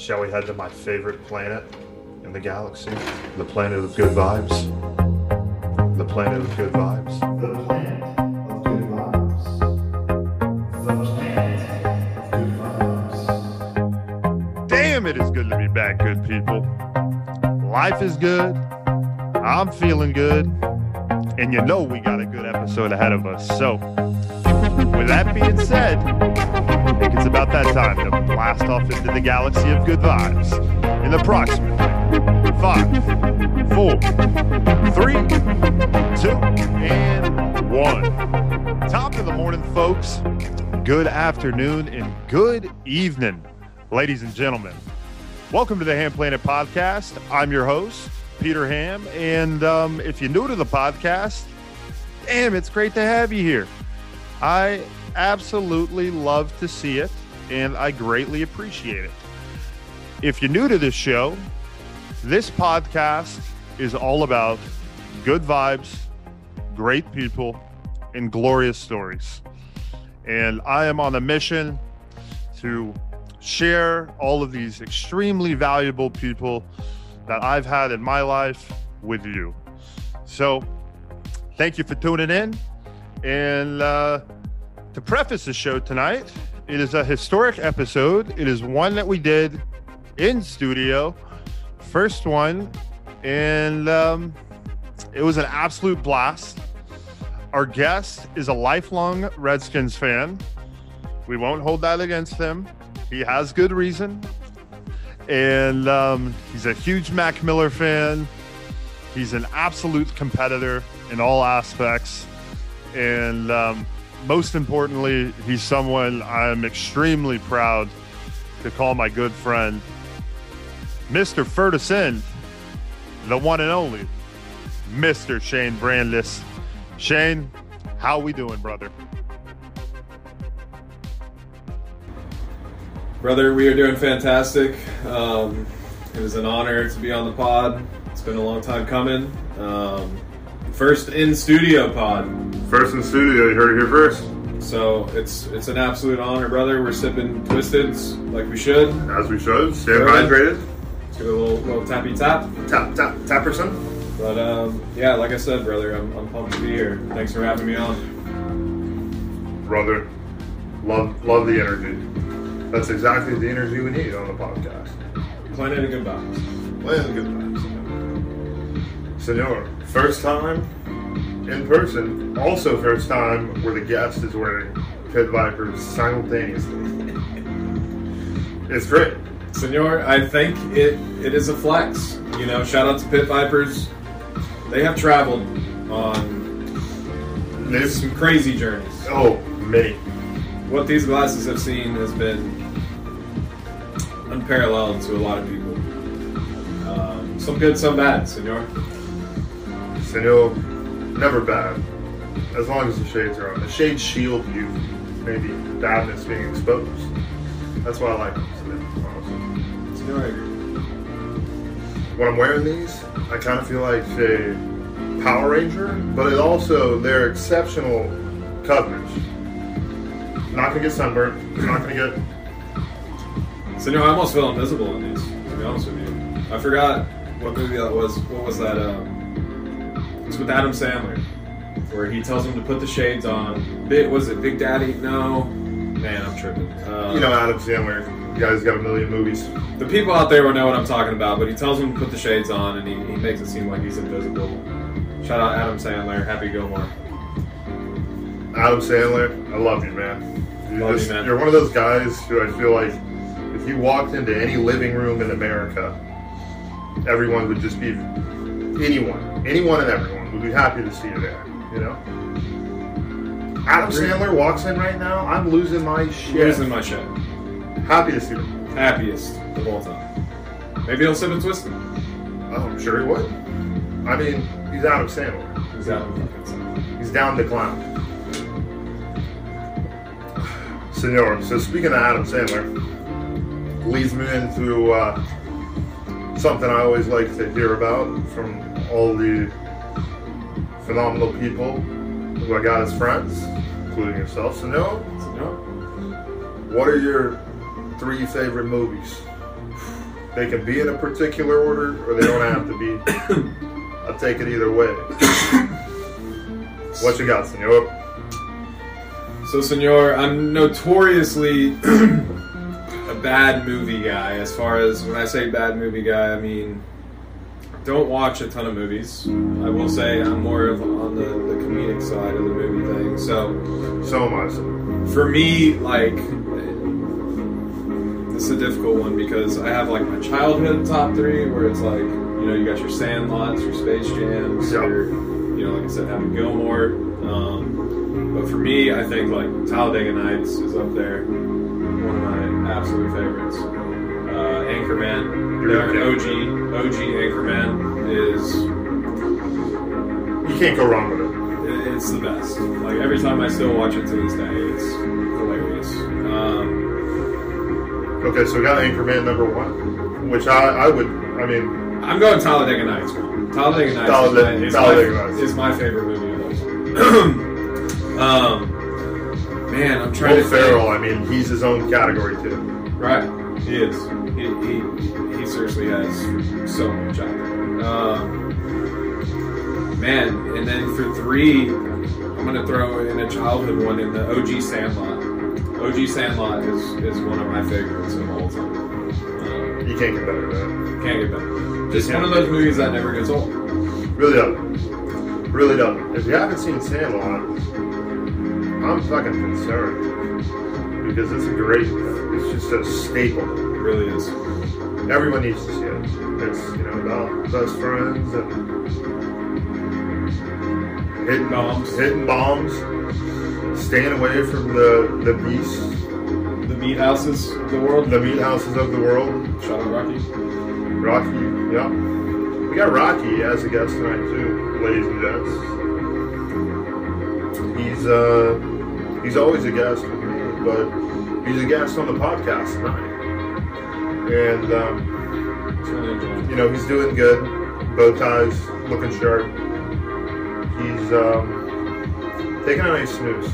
Shall we head to my favorite planet in the galaxy? The planet of good vibes. The planet of good vibes. The planet of good vibes. The planet of good vibes. Damn, it is good to be back, good people. Life is good. I'm feeling good. And you know we got a good episode ahead of us. So, with that being said, I think it's about that time to blast off into the galaxy of good vibes in approximately five, four, three, two, and one. Top of the morning, folks. Good afternoon and good evening, ladies and gentlemen. Welcome to the Ham Planet Podcast. I'm your host, Peter Ham. And um, if you're new to the podcast, damn, it's great to have you here. I absolutely love to see it, and I greatly appreciate it. If you're new to this show, this podcast is all about good vibes, great people, and glorious stories. And I am on a mission to share all of these extremely valuable people that I've had in my life with you. So, thank you for tuning in. And uh, to preface the show tonight, it is a historic episode. It is one that we did in studio, first one, and um, it was an absolute blast. Our guest is a lifelong Redskins fan. We won't hold that against him. He has good reason. And um, he's a huge Mac Miller fan. He's an absolute competitor in all aspects. And um, most importantly, he's someone I'm extremely proud to call my good friend, Mr. Ferguson, the one and only, Mr. Shane Brandis. Shane, how we doing, brother? Brother, we are doing fantastic. Um, it is an honor to be on the pod. It's been a long time coming. Um, first in studio pod. First in the studio, you heard it here first. So it's it's an absolute honor, brother. We're sipping Twisteds like we should. As we should. Stay Good. hydrated. Let's give it a little, little tappy tap. Tap, tap, tapperson. But um, yeah, like I said, brother, I'm, I'm pumped to be here. Thanks for having me on. Brother, love, love the energy. That's exactly the energy we need on the podcast. Planet of good vibes. Well, good vibes. Senor, first time in person, also first time where the guest is wearing Pit Vipers simultaneously. It's great. Senor, I think it it is a flex. You know, shout out to Pit Vipers. They have traveled on This, some crazy journeys. oh, many. What these glasses have seen has been unparalleled to a lot of people. Um, some good, some bad, Senor. Senor, never bad. As long as the shades are on. The shades shield you from maybe badness being exposed. That's why I like them. Senor, honestly. Senor, I agree. when I'm wearing these, I kind of feel like a Power Ranger, but it also they're exceptional coverage. Not gonna get sunburned. Not gonna get. So Senor, I almost feel invisible in these. To be honest with you, I forgot what movie that was. What was that? Um, it's with Adam Sandler, where he tells him to put the shades on. Big was it Big Daddy? No, man, I'm tripping. Uh, You know, Adam Sandler. The guy's got a million movies. The people out there will know what I'm talking about, but he tells him to put the shades on and he, he makes it seem like he's invisible. Shout out Adam Sandler, Happy Gilmore. Adam Sandler, I love you, man. You're, Love you, man. you're one of those guys who I feel like if you walked into any living room in America, everyone would just be anyone, anyone and everyone would be happy to see you there. You know. Adam Sandler walks in right now. I'm losing my shit. Losing my shit. Happy to see him. Happiest of all time. Maybe he'll sip and twist it. Oh, I'm sure he would. I mean, he's Adam Sandler. He's out of fucking sight. He's down to clown. Senor, so speaking of Adam Sandler, leads me into uh, something I always like to hear about from all the phenomenal people who I got as friends, including yourself. Senor, Senor? what are your three favorite movies? They can be in a particular order, or they don't have to be. I'll take it either way. What you got, senor? So, Senor, I'm notoriously a bad movie guy. As far as when I say bad movie guy, I mean don't watch a ton of movies. I will say I'm more of on the, the comedic side of the movie thing. So, So much. for me, like this is a difficult one because I have like my childhood top three, where it's like you know you got your Sandlots, your Space Jams, Yeah. your you know like I said, Happy Gilmore. Um, but for me, I think like Talladega Nights is up there, one of my absolute favorites. Uh, Anchorman, You're okay. OG, OG Anchorman is You can't go wrong with it. it- it's the best. Like every time I still watch it to this day, it's hilarious. Um, Okay, so we got Anchorman number one, which I, I would, I mean, I'm going Talladega Nights. Talladega Nights Talladega- is, my, Talladega my, Nights. is my favorite movie of all um, man, I'm trying Will to Ferrell, I mean, he's his own category too. Right, he is. He, he, he seriously has so much out there. Um, man, and then for three, I'm gonna throw in a childhood one in the OG Sandlot. OG Sandlot is, is one of my favorites of all time. Um, You can't get better than Can't get better. Just one of those movies that never gets old. Really doesn't. Really doesn't. If you haven't seen Sandlot, I'm fucking concerned. Because it's a great, it's just a staple. It really is. Everyone needs to see it. It's, you know, about best friends and hitting Bombs. hitting bombs, staying away from the, the beasts, The meat houses of the world. the meat houses of the world. Shout out Rocky. Rocky, yeah. We got Rocky as a guest tonight too, ladies and gents. He's uh he's always a guest but he's a guest on the podcast tonight. And um, you know, he's doing good. Bow ties, looking sharp. He's um taking a nice snooze.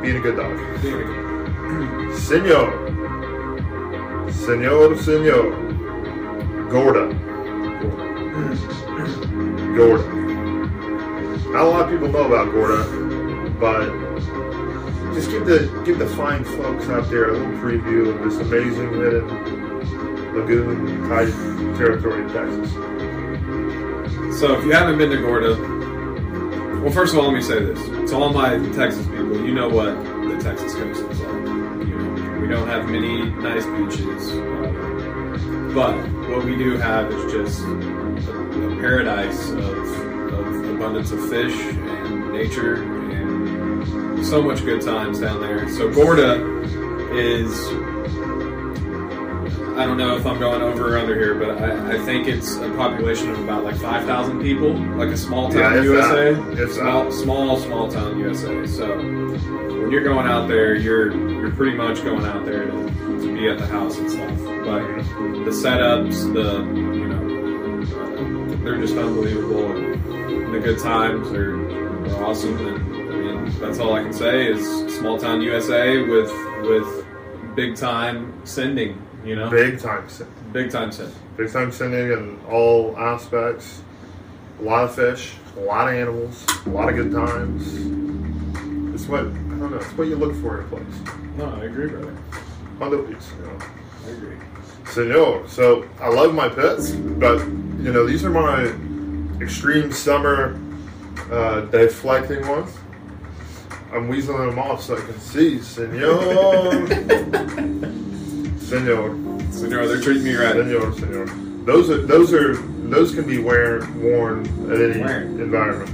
Being a good dog. Senor. Senor, senor. Gorda. Gorda. Not a lot of people know about Gorda, but just give the give the fine folks out there a little preview of this amazing hidden lagoon type territory in Texas. So if you haven't been to Gorda, well, first of all, let me say this: to all my Texas people, you know what the Texas coast is like. We don't have many nice beaches, but what we do have is just a, a paradise of, of abundance of fish and nature so much good times down there. So Gorda is I don't know if I'm going over or under here, but I, I think it's a population of about like 5,000 people, like a small town Yeah, it's USA. It's small, small, small town USA. So when you're going out there, you're you're pretty much going out there to, to be at the house and stuff. But the setups, the you know, they're just unbelievable. And the good times are, are awesome. And that's all I can say is small town USA with with big time sending. You know, Big time sin. big time send. Big time sending in all aspects. A lot of fish, a lot of animals, a lot of good times. It's what I don't know. It's what you look for in a place. No, I agree, brother. The beach, you know. I agree. Senor. So I love my pets, but you know these are my extreme summer uh, deflecting ones. I'm weaseling them off so I can see. Senor. Senor. Senor, they're treating me right. Senor, senor. Those are those are those can be wear, worn at any Worn. environment.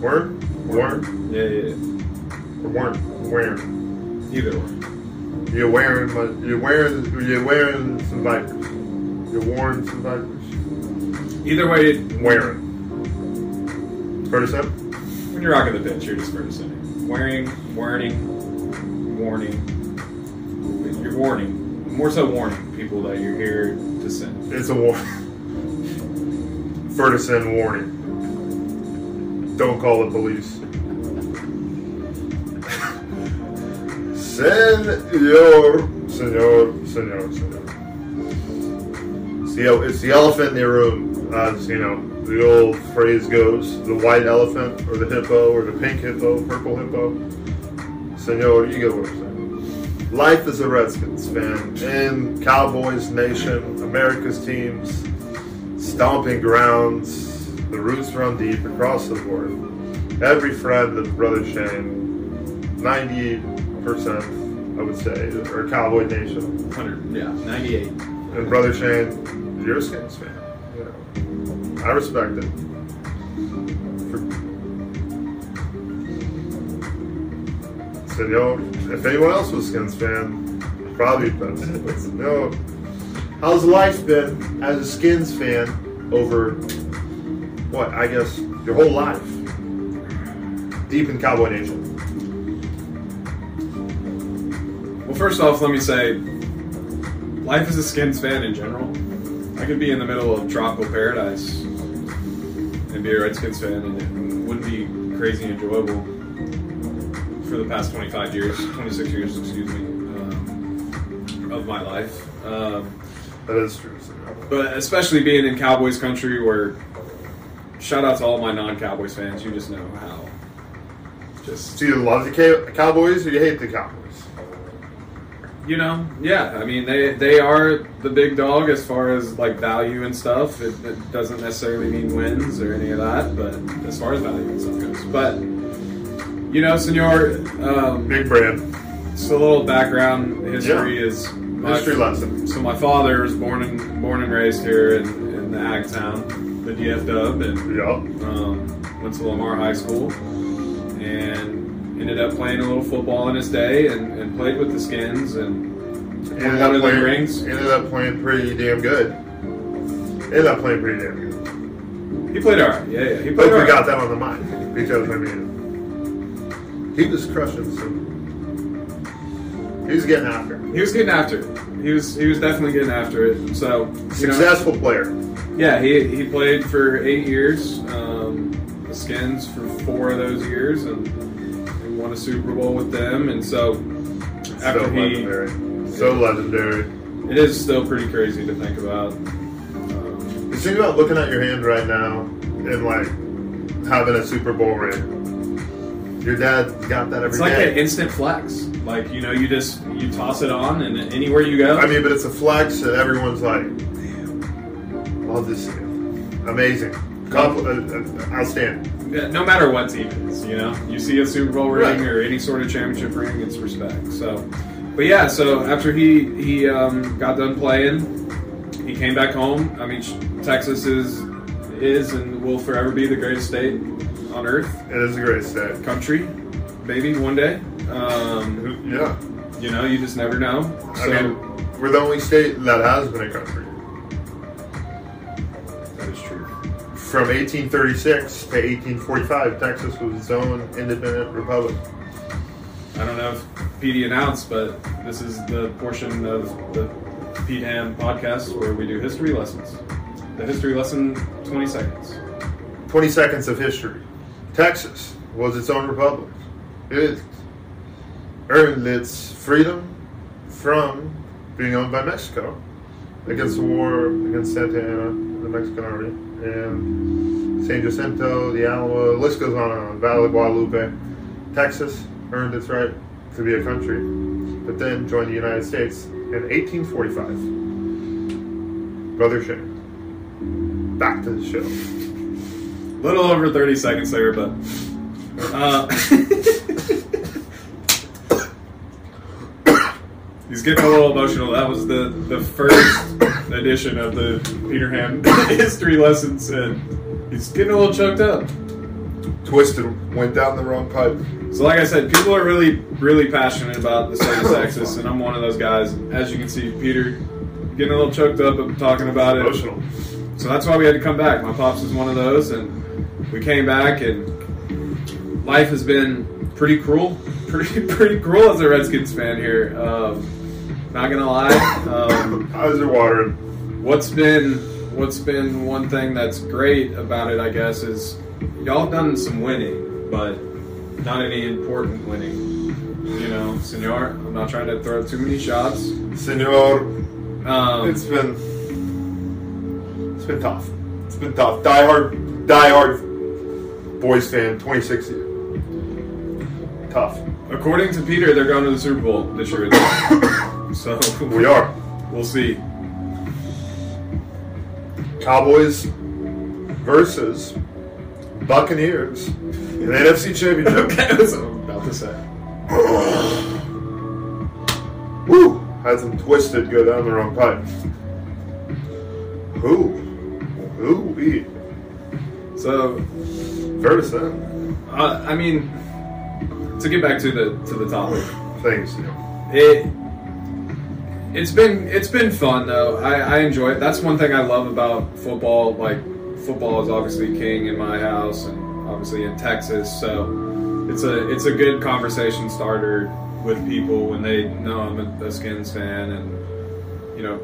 Worn, worn, Yeah, yeah, yeah. or weren't wearing. Either one. You're wearing, my- you're wearing, you're wearing some vipers. You're wearing some vipers. Either way, Wearing. First up. when you're rocking the pitch, you're just sending. Wearing, warning, warning. Warning. You're warning. More so warning people that you're here to send. It's a warning. Ferguson warning. Don't call the police. Senor, senor, senor, senor. It's the, it's the elephant in the room, uh, as you know, the old phrase goes: the white elephant, or the hippo, or the pink hippo, purple hippo. Senor, you get what I'm saying. Life is a Redskins fan in Cowboys Nation, America's teams, stomping grounds, the roots run deep across the board. Every friend of Brother Shane, 90%, I would say, or Cowboy Nation. 100, yeah, 98. And Brother Shane, you're a Skins fan. I respect it. For, Senor, if anyone else was a Skins fan, probably. But Senor, how's life been as a Skins fan over what I guess your whole life? Deep in Cowboy Nation. Well, first off, let me say, life as a Skins fan in general, I could be in the middle of tropical paradise and be a Redskins fan, and it wouldn't be crazy enjoyable for the past 25 years, 26 years, excuse me, um, of my life. Um, That is true. But especially being in Cowboys country, where shout out to all my non-Cowboys fans, you just know how. Just So you love the Cowboys or you hate the Cowboys? You know, yeah. I mean, they they are the big dog as far as like value and stuff. It, it doesn't necessarily mean wins or any of that, but as far as value and stuff goes. But you know, Senor, um, Big brand. just a little background history is my- History lesson. So my father was born and born and raised here in, in the ag town, the DF Dub, and um, went to Lamar High School and ended up playing a little football in his day and, and played with the Skins and Ended up, playing, rings. ended up playing pretty damn good. Ended up playing pretty damn good. He played alright. Yeah, yeah. He But played we alright. got that on the mind because I mean, he was crushing some. He was getting after. it. He was getting after it. He was he was definitely getting after it. So you know, Successful player. yeah, he he played for eight years. Um, the Skins for four of those years and won a Super Bowl with them. And so after so he, legendary. So legendary. it is still pretty crazy to think about. Um, Just think about looking at your hand right now and like having a Super Bowl ring. Your dad got that every It's like day. an instant flex. Like you know, you just you toss it on, and anywhere you go. I mean, but it's a flex that everyone's like, damn, love this. Amazing. Compl- uh, uh, outstanding. No matter what team you know, you see a Super Bowl ring Right. or any sort of championship ring, it's respect. So, but yeah, so after he he um, got done playing, he came back home. I mean, Texas is is and will forever be the greatest state on earth, It is a great state. country, maybe one day. Um, Yeah. you know, you just never know. I So mean, we're the only state that has been a country. From 1836 to 1845, Texas was its own independent republic. I don't know if PD announced, but this is the portion of the Pete Ham podcast where we do history lessons. The history lesson, 20 seconds. 20 seconds of history. Texas was its own republic. It earned its freedom from being owned by Mexico against the war against Santa Anna, the Mexican army, and San Jacinto, the Alamo, the list goes on and on. Valley of Guadalupe. Texas earned its right to be a country, but then joined the United States in 1845. Brother Shane. Back to the show. little over 30 seconds there, but. Uh, he's getting a little emotional. That was the, the first edition of the Peter Ham history lessons, and he's getting a little choked up. Twisted went down the wrong pipe. So, like I said, people are really, really passionate about the state of Texas, and I'm one of those guys. As you can see, Peter getting a little choked up of talking about it. Emotional. So that's why we had to come back. My pops is one of those, and we came back, and life has been pretty cruel, pretty pretty cruel as a Redskins fan here. Um, not gonna lie. Um, Eyes are watering. what's been what's been one thing that's great about it, I guess, is y'all have done some winning, but not any important winning. you know, Senor. I'm not trying to throw too many shots. Senor, Um, it's been it's been tough. It's been tough. Die hard, die hard boys fan, 26 year. Tough. according to Peter, they're going to the Super Bowl this year. so We are. We'll see. Cowboys versus Buccaneers in the NFC Championship. Okay, that's what I'm about to say. Woo! Had some twisted go down the wrong pipe. Who? Who beat? So, Ferguson. uh, I mean, to get back to the to the topic, Things. it it's been it's been fun though. I, I enjoy it. That's one thing I love about football. Like football is obviously king in my house and obviously in Texas, so it's a it's a good conversation starter with people when they know I'm a, a Skins fan, and you know.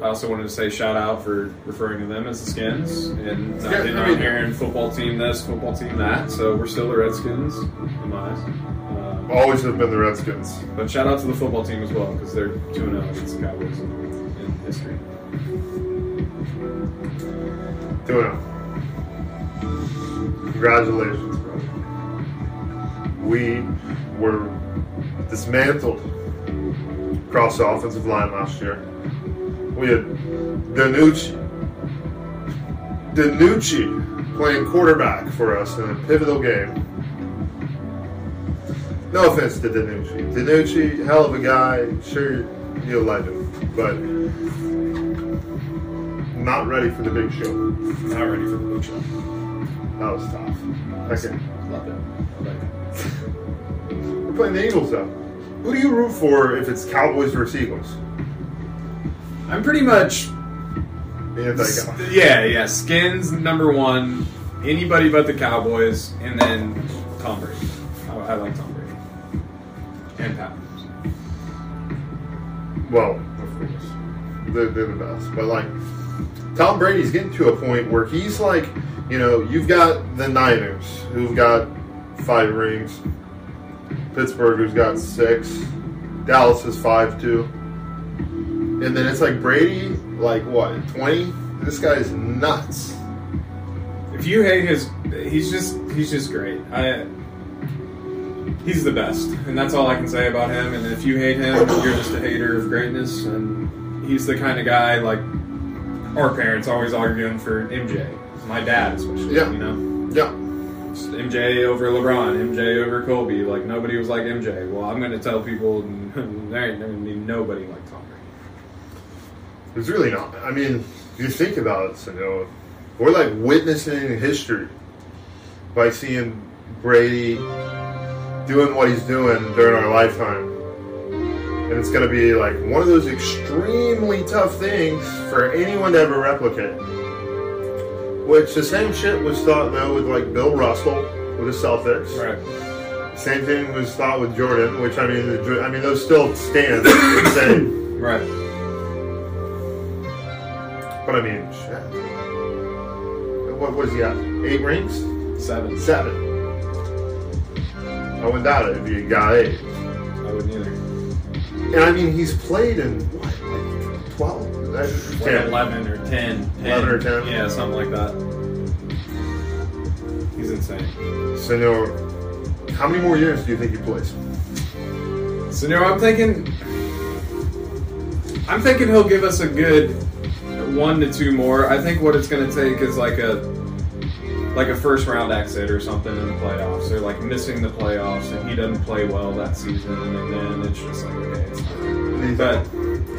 I also wanted to say shout out for referring to them as the Skins and not Yeah, getting I on mean- football team this, football team that. So we're still the Redskins in my eyes. Always have been the Redskins. but shout out to the football team as well because they're 2 and 0 against the Cowboys in, in history. Doing it. Congratulations, brother. We were dismantled across the offensive line last year. We had DiNucci. DiNucci playing quarterback for us in a pivotal game. No offense to DiNucci. DiNucci, hell of a guy. Sure, you'll like him. But not ready for the big show. Not ready for the big show. That was tough. Okay. Love it. I like it. We're playing the Eagles though. Who do you root for if it's Cowboys versus Eagles? I'm pretty much. Yeah, yeah. Skins number one. Anybody but the Cowboys, and then Tom Brady. I, I like Tom Brady. And Pat. Well, of course. They're, they're the best. But like Tom Brady's getting to a point where he's like, you know, you've got the Niners who've got five rings. Pittsburgh who's got six. Dallas is five too. And then it's like Brady, like what, twenty? This guy's nuts. If you hate his, he's just he's just great. I he's the best, and that's all I can say about him. And if you hate him, you're just a hater of greatness. And he's the kind of guy like our parents always arguing for MJ. My dad, especially. Yeah. You know, Yeah. Just MJ over LeBron, MJ over Kobe. Like nobody was like MJ. Well, I'm going to tell people there ain't I mean, nobody like Tom Brady. It's really not. I mean, you think about it, so you know, we're like witnessing history by seeing Brady doing what he's doing during our lifetime. And it's going to be like one of those extremely tough things for anyone to ever replicate. Which the same shit was thought though with like Bill Russell with the Celtics. Right. Same thing was thought with Jordan, which I mean, the I mean those still stand the same. Right. But I mean, shit. What was he at? Eight rings? Seven. Seven. I wouldn't doubt it if he got eight. I wouldn't either. And I mean, he's played in what, like twelve? Like ten. 11 or 10, 10. 11 or 10. Yeah, something like that. He's insane. Senor, how many more years do you think he plays? So now I'm thinking, I'm thinking he'll give us a good one to two more. I think what it's going to take is like a like a first round exit or something in the playoffs, or like missing the playoffs, and he doesn't play well that season, and then it's just like okay, it's time. But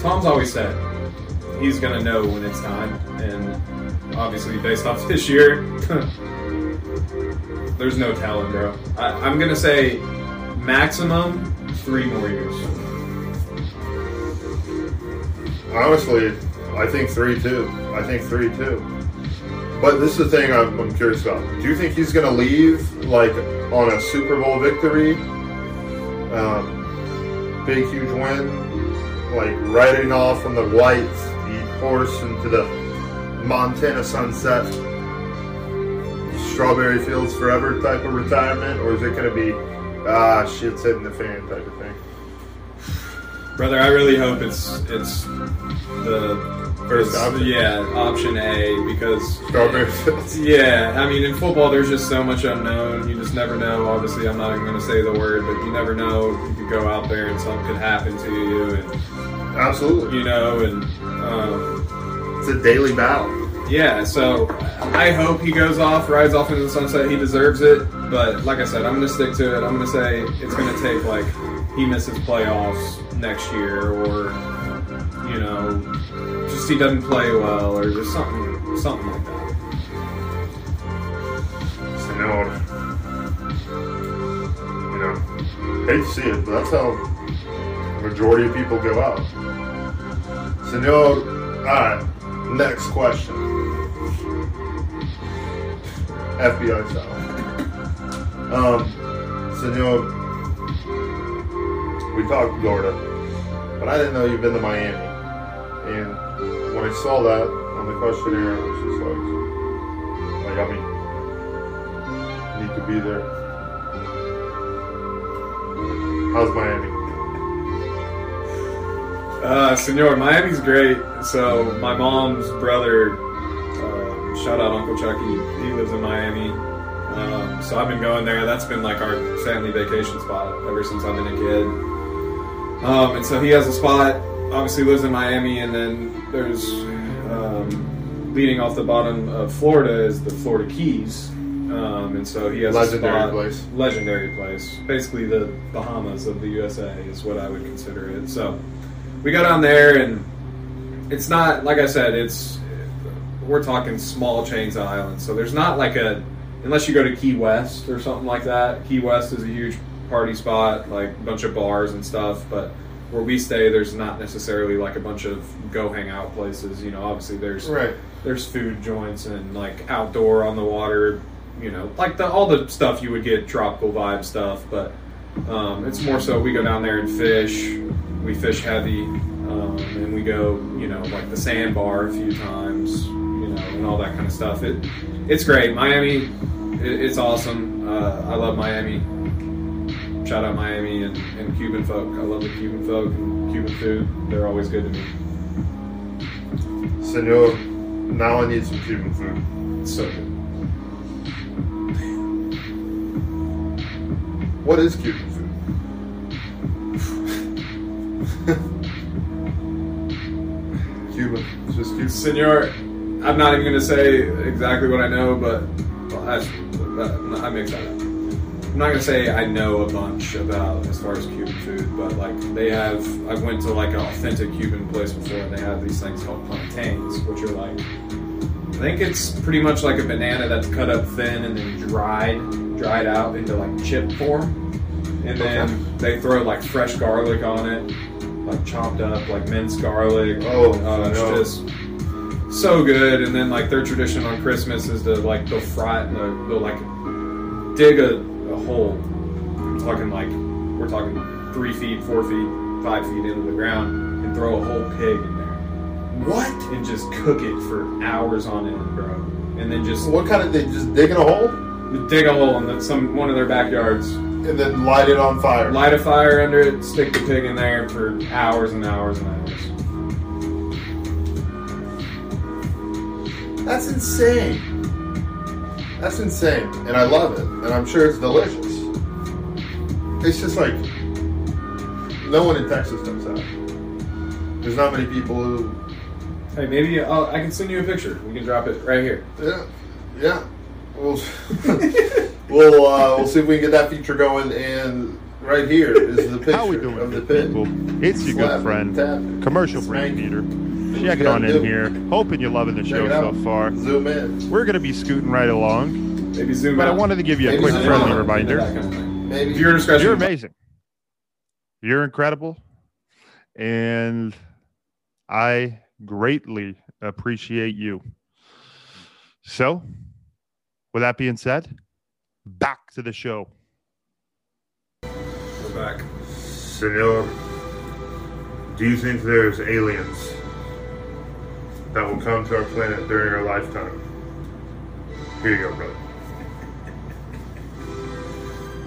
Tom's always said he's to know when it's time, and obviously based off this year, there's no telling, bro. I, I'm to say maximum three more years. Honestly, I think three two. I think three two. But this is the thing I'm, I'm curious about. Do you think he's going to leave like on a Super Bowl victory, um, big huge win, like riding off on the white the horse into the Montana sunset, strawberry fields forever type of retirement, or is it going to be ah, shit's hitting the fan type of thing. Brother, I really hope it's it's the First it's- option. Yeah, option A because Strawberry fields. yeah, I mean in football there's just so much unknown. You just never know. Obviously, I'm not even going to say the word, but you never know. You could go out there and something could happen to you, and Absolutely. you know, and um, It's a daily battle. yeah. So I hope he goes off, rides off into the sunset. He deserves it. But like I said, I'm going to stick to it. I'm going to say it's going to take like he misses playoffs next year, or you know, just he doesn't play well, or just something, something like that. Senor. You know, hate to see it, but that's how the majority of people go out. Senor, alright, next question. FBI style. Um, Senor, we talked Florida, but I didn't know you've been to Miami. And when I saw that on the questionnaire, I was just like, like, I mean, I need to be there. How's Miami? Uh, Senor, Miami's great. So my mom's brother, uh, shout out Uncle Chucky, he lives in Miami. Um, so I've been going there. That's been like our family vacation spot ever since I've been a kid. Um, and so he has a spot. Obviously lives in Miami, and then there's um, leading off the bottom of Florida is the Florida Keys. Um, and so he has Legendary a spot, place. legendary place, basically the Bahamas of the USA is what I would consider it. So we go down there, and it's not like I said. It's we're talking small chains of islands, so there's not like a unless you go to Key West or something like that. Key West is a huge party spot, like a bunch of bars and stuff, but. Where we stay, there's not necessarily like a bunch of go hang out places. You know, obviously there's Right. there's food joints and like outdoor on the water, you know, like the all the stuff you would get tropical vibe stuff. But um, it's more so we go down there and fish. We fish heavy, um, and we go, you know, like the sandbar a few times, you know, and all that kind of stuff. It it's great. Miami, it, it's awesome. Uh, I love Miami. Shout out Miami and, and Cuban folk. I love the Cuban folk and Cuban food. They're always good to me. Senor, now I need some Cuban food. It's so good. What is Cuban food? Cuban. It's just Cuban. Senor, I'm not even going to say exactly what I know, but I, I that up. I'm not to say I know a bunch about as far as Cuban food, but like they have, I went to like an authentic Cuban place before, and they have these things called plantains, which are like, I think it's pretty much like a banana that's cut up thin and then dried, dried out into like chip form, and then they throw like fresh garlic on it, like chopped up, like minced garlic. Oh, Uh, it's no. just so good. And then like their tradition on Christmas is to like they'll fry it, they'll, they'll like dig a, a hole. We're talking like we're talking three feet, four feet, five feet into the ground, and throw a whole pig in there What? and just cook it for hours on end, bro. And then just What kind of they just dig in a hole dig a hole in the, some one of their backyards, and then light it on fire? light a fire under it, stick the pig in there for hours and hours and hours. That's insane. That's insane, and I love it, and I'm sure it's delicious. It's just like no one in Texas does that. There's not many people who, Hey, maybe I'll, I can send you a picture. We can drop it right here. yeah, yeah. We'll we'll uh, we'll see if we can get that feature going. And right here is the picture How we doing, of the good pit. people? It's your Slap good friend, tap, commercial smack. break Peter. You Checking on in do. here. Hoping you're loving the show so far. Zoom in. We're gonna be scooting right along, Maybe zoom but I wanted to give you a Maybe quick zoom friendly out. reminder. That kind of thing. Maybe Viewer discretion. You're amazing. You're incredible, and I greatly appreciate you. So, with that being said, back to the show. We're back. Senor, do you think there's aliens that will come to our planet during our lifetime? Here you go,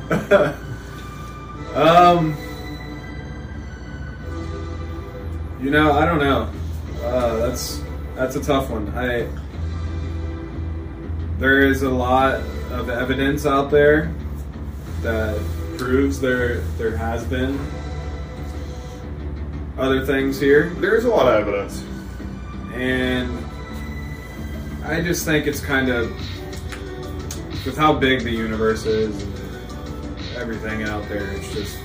brother. Um, you know, I don't know. Uh, that's that's a tough one. I there is a lot of evidence out there that proves there there has been other things here, There's a lot of evidence. And I just think it's kind of with how big the universe is and everything out there. It's just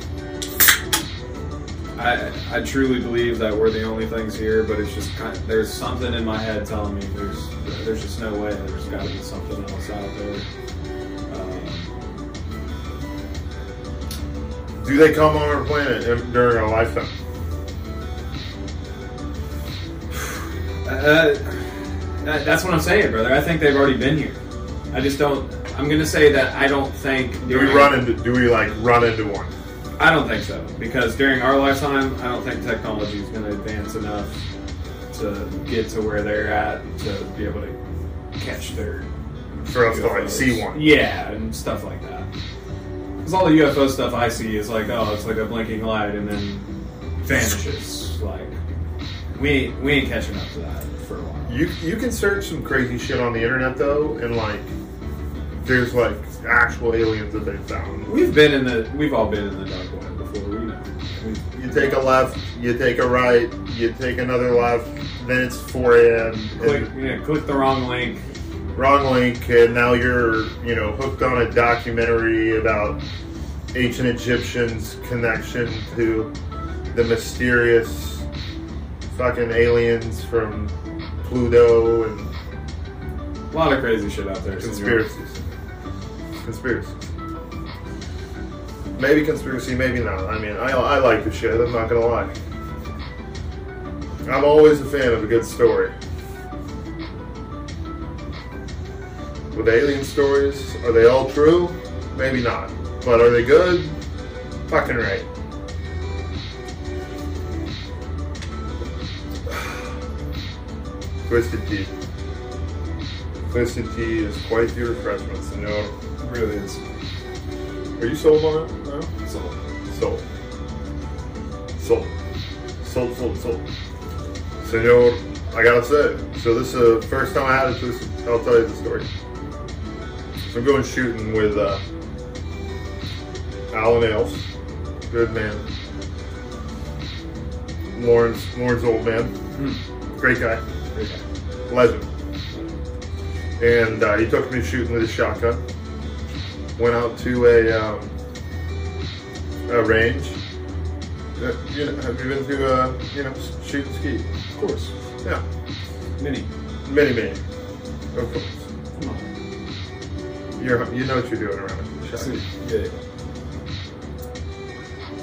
I I truly believe that we're the only things here, but it's just kind of, there's something in my head telling me there's there's just no way. There's got to be something else out there. Um, Do they come on our planet during our lifetime? Uh, that, that's what I'm saying, brother. I think they've already been here. I just don't. I'm gonna say that I don't think. Do we run into? Do we like run into one? I don't think so because during our lifetime, I don't think technology is gonna advance enough to get to where they're at to be able to catch their For us to like see one. Yeah, and stuff like that. Because all the UFO stuff I see is like, oh, it's like a blinking light and then vanishes. Like, we ain't, we ain't catching up to that for a while. You you can search some crazy shit on the internet though, and like there's like actual aliens that they found. We've been in the, we've all been in the dark web before. We know. We- You take a left, you take a right, you take another left, then it's 4 a.m. click, yeah, click the wrong link. Wrong link, and now you're you know hooked on a documentary about ancient Egyptians' connection to the mysterious fucking aliens from Pluto and A lot of crazy shit out there. conspiracies. Conspiracies. Maybe conspiracy, maybe not. I mean, I, I like the shit, I'm not gonna lie. I'm always a fan of a good story. With alien stories, are they all true? Maybe not. But are they good? Fucking right. Twisted Tea. Twisted Tea is quite the refreshment, senor. It really is. Are you sold on it? No? So, Sold. Sold. Sold, sold, sold. Senor, I gotta say, so this is the first time I had a Twisted I'll tell you the story. So I'm going shooting with uh, Alan Ailes, good man. Lawrence, Lawrence old man, guy, great guy. Legend. And uh, he took me shooting with a shotgun. Went out to a um, a range. Uh, you know, have you been to uh, you know shoot and ski? Of course. Yeah, Mini. many, many. Of course, Come on. you're you know what you're doing around a shotgun. Yeah.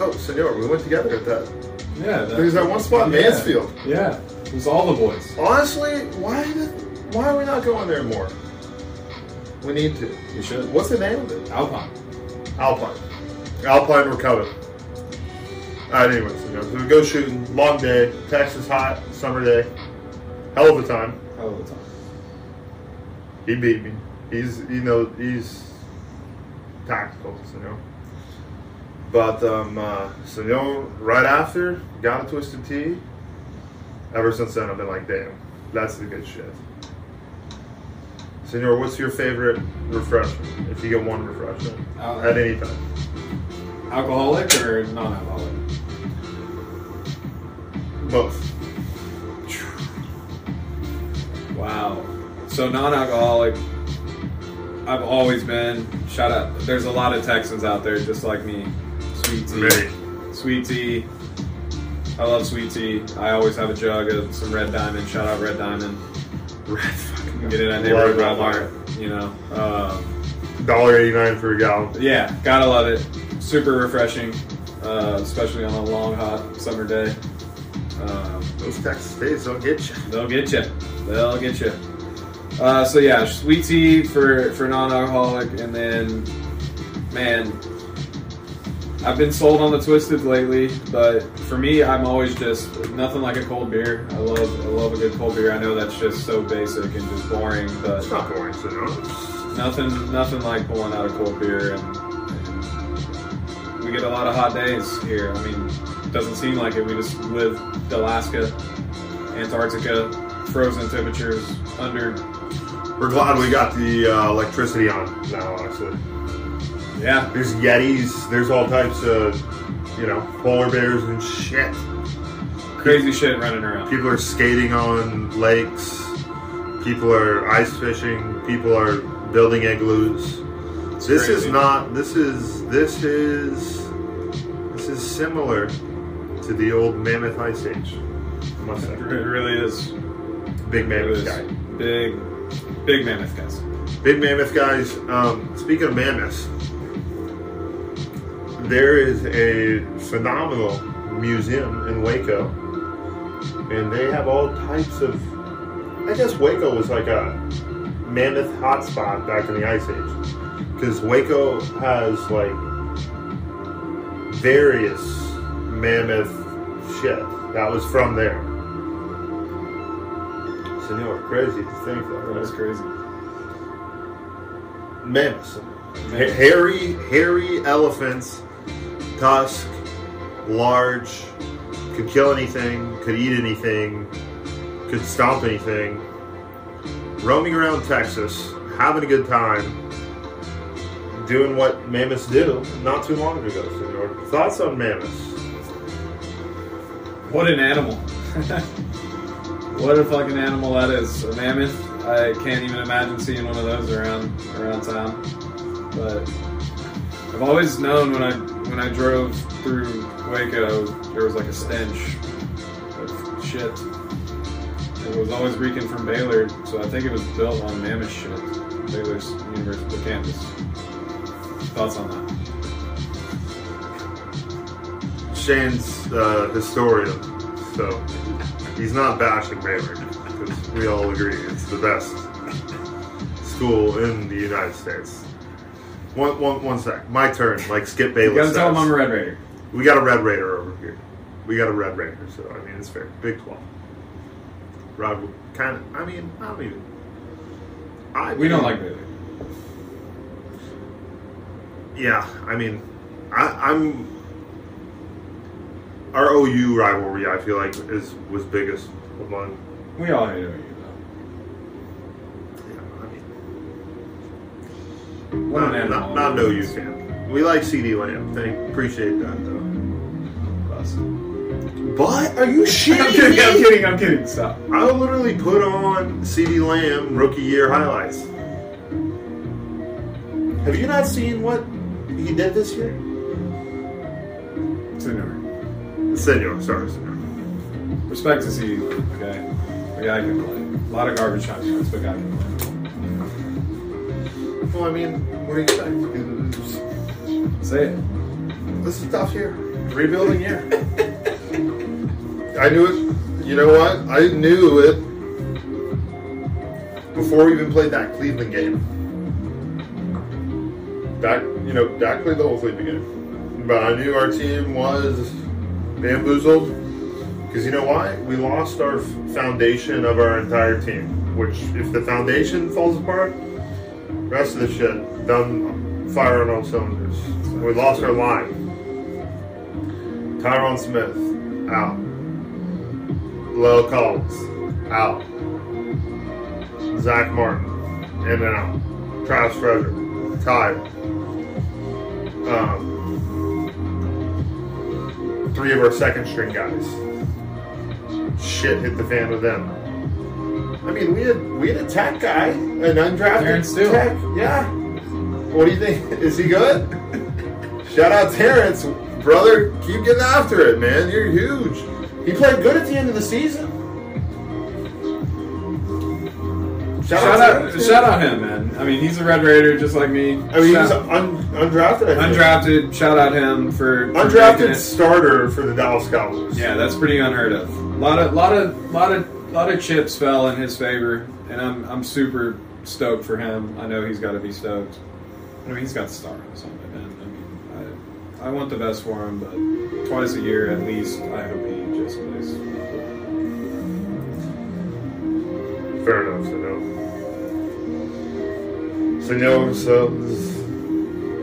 Oh, senor, we went together at that. Yeah. There's that one spot in yeah. Mansfield. Yeah. It was all the boys. Honestly, why did, why are we not going there more? We need to. You should. What's the name of it? Alpine. Alpine. Alpine, we're coming. Alright, anyways, so we go shooting. Long day. Texas hot. Summer day. Hell of a time. Hell of a time. He beat me. He's, you know, he's tactical, you know. But, um, uh, so, you know, right after, got a Twisted Tea. Ever since then, I've been like, damn, that's the good shit. Senor, what's your favorite refreshment? If you get one refreshment Uh, at any time. Alcoholic or non-alcoholic? Both. Wow. So non-alcoholic. I've always been. Shout out. There's a lot of Texans out there just like me. Sweet tea. Sweet tea. I love sweet tea. I always have a jug of some Red Diamond. Shout out Red Diamond. Red fucking get it at neighborhood Red Walmart. You know. Um, Dollar eighty nine for a gallon. yeah, gotta love it. Super refreshing, uh, especially on a long, hot summer day. Um, Those Texas days don't get you. They'll get you. They'll get you. Uh, so yeah, sweet tea for for non-alcoholic, and then, man, I've been sold on the twisted lately. But for me, I'm always just nothing like a cold beer. I love I love a good cold beer. I know that's just so basic and just boring, but It's not boring, so no. nothing nothing like pulling out a cold beer and, and we get a lot of hot days here. I mean, it doesn't seem like it. We just live in Alaska, Antarctica, frozen temperatures under. We're glad we got the uh, electricity on now, honestly. Yeah, There's Yetis, there's all types of, you know, polar bears and shit. crazy shit running around. People are skating on lakes. People are ice fishing. People are building igloos. It's this is not. This is. This is. This is similar to the old Mammoth Ice Age. It really is. big mammoth is guy. big, big mammoth guys. Big mammoth guys. Um, speaking of mammoths, there is a phenomenal museum in Waco, and they have all types of. I guess Waco was like a mammoth hotspot back in the Ice Age, because Waco has like various mammoth shit that was from there. Senor, crazy to think that. That's Right? crazy. Mammoths. Ha- Mammoth. hairy, hairy elephants, tusk, large, could kill anything, could eat anything, could stomp anything. Roaming around Texas, having a good time, doing what mammoths do not too long ago, senor. Thoughts on mammoths? What an animal. what a fucking animal that is. A mammoth. I can't even imagine seeing one of those around around town. But I've always known when I when I drove through Waco there was like a stench of shit. It was always reeking from Baylor, so I think it was built on mammoth shit. Baylor's University campus. Thoughts on that? Shane's uh, historian, so he's not bashing Baylor because we all agree it's the best school in the United States. One, one, one sec. My turn. Like Skip You Bayless gotta tell him. I'm a Red Raider. We got a Red Raider over here. We got a Red Raider, so I mean it's fair. Big Twelve. Rod kind of. I mean, I don't even. I We don't like Baylor. Yeah, I mean, I, I'm. Our OU rivalry, I feel like, is was biggest among. We all hate OU Yeah, I mean, though. What not, an not, animal. not an OU fan. We like CeeDee Lamb. Thank, appreciate that though. But are you I'm kidding? I'm kidding, I'm kidding. Stop. I literally put on CeeDee Lamb rookie year highlights. Have you not seen what he did this year? Senor. Senor, sorry, senor. Respect to CeeDee, okay? The guy can play. A lot of garbage shots, but guy can play. Well, I mean, what do you expect? Say it. This is tough year. Rebuilding year. I knew it. You know what? I knew it before we even played that Cleveland game. Dak, you know, Dak played the whole Cleveland game. But I knew our team was bamboozled. Because you know why? We lost our foundation of our entire team. Which, if the foundation falls apart, rest of the shit done fire on cylinders. We lost our line. Tyron Smith out. La'el Collins out. Zack Martin in and out. Travis Frederick tied. Um, three of our second string guys. Shit hit the fan with them. I mean, we had we had a tech guy, an undrafted tech. Yeah. What do you think? Is he good? Shout out Terence, brother. Keep getting after it, man. You're huge. He played good at the end of the season. Shout, Shout out, Terence, shout out him, man. I mean, he's a Red Raider just like me. I mean, he was un, undrafted. I think. undrafted. Shout out him for, for Undrafted starter for the Dallas Cowboys. Yeah, that's pretty unheard of. A lot of, lot of, lot of, lot of chips fell in his favor, and I'm, I'm super stoked for him. I know he's got to be stoked. I mean, he's got the star on helmet, man. I mean, I, I want the best for him, but twice a year at least, I hope he just plays. Fair enough, so no. So no, so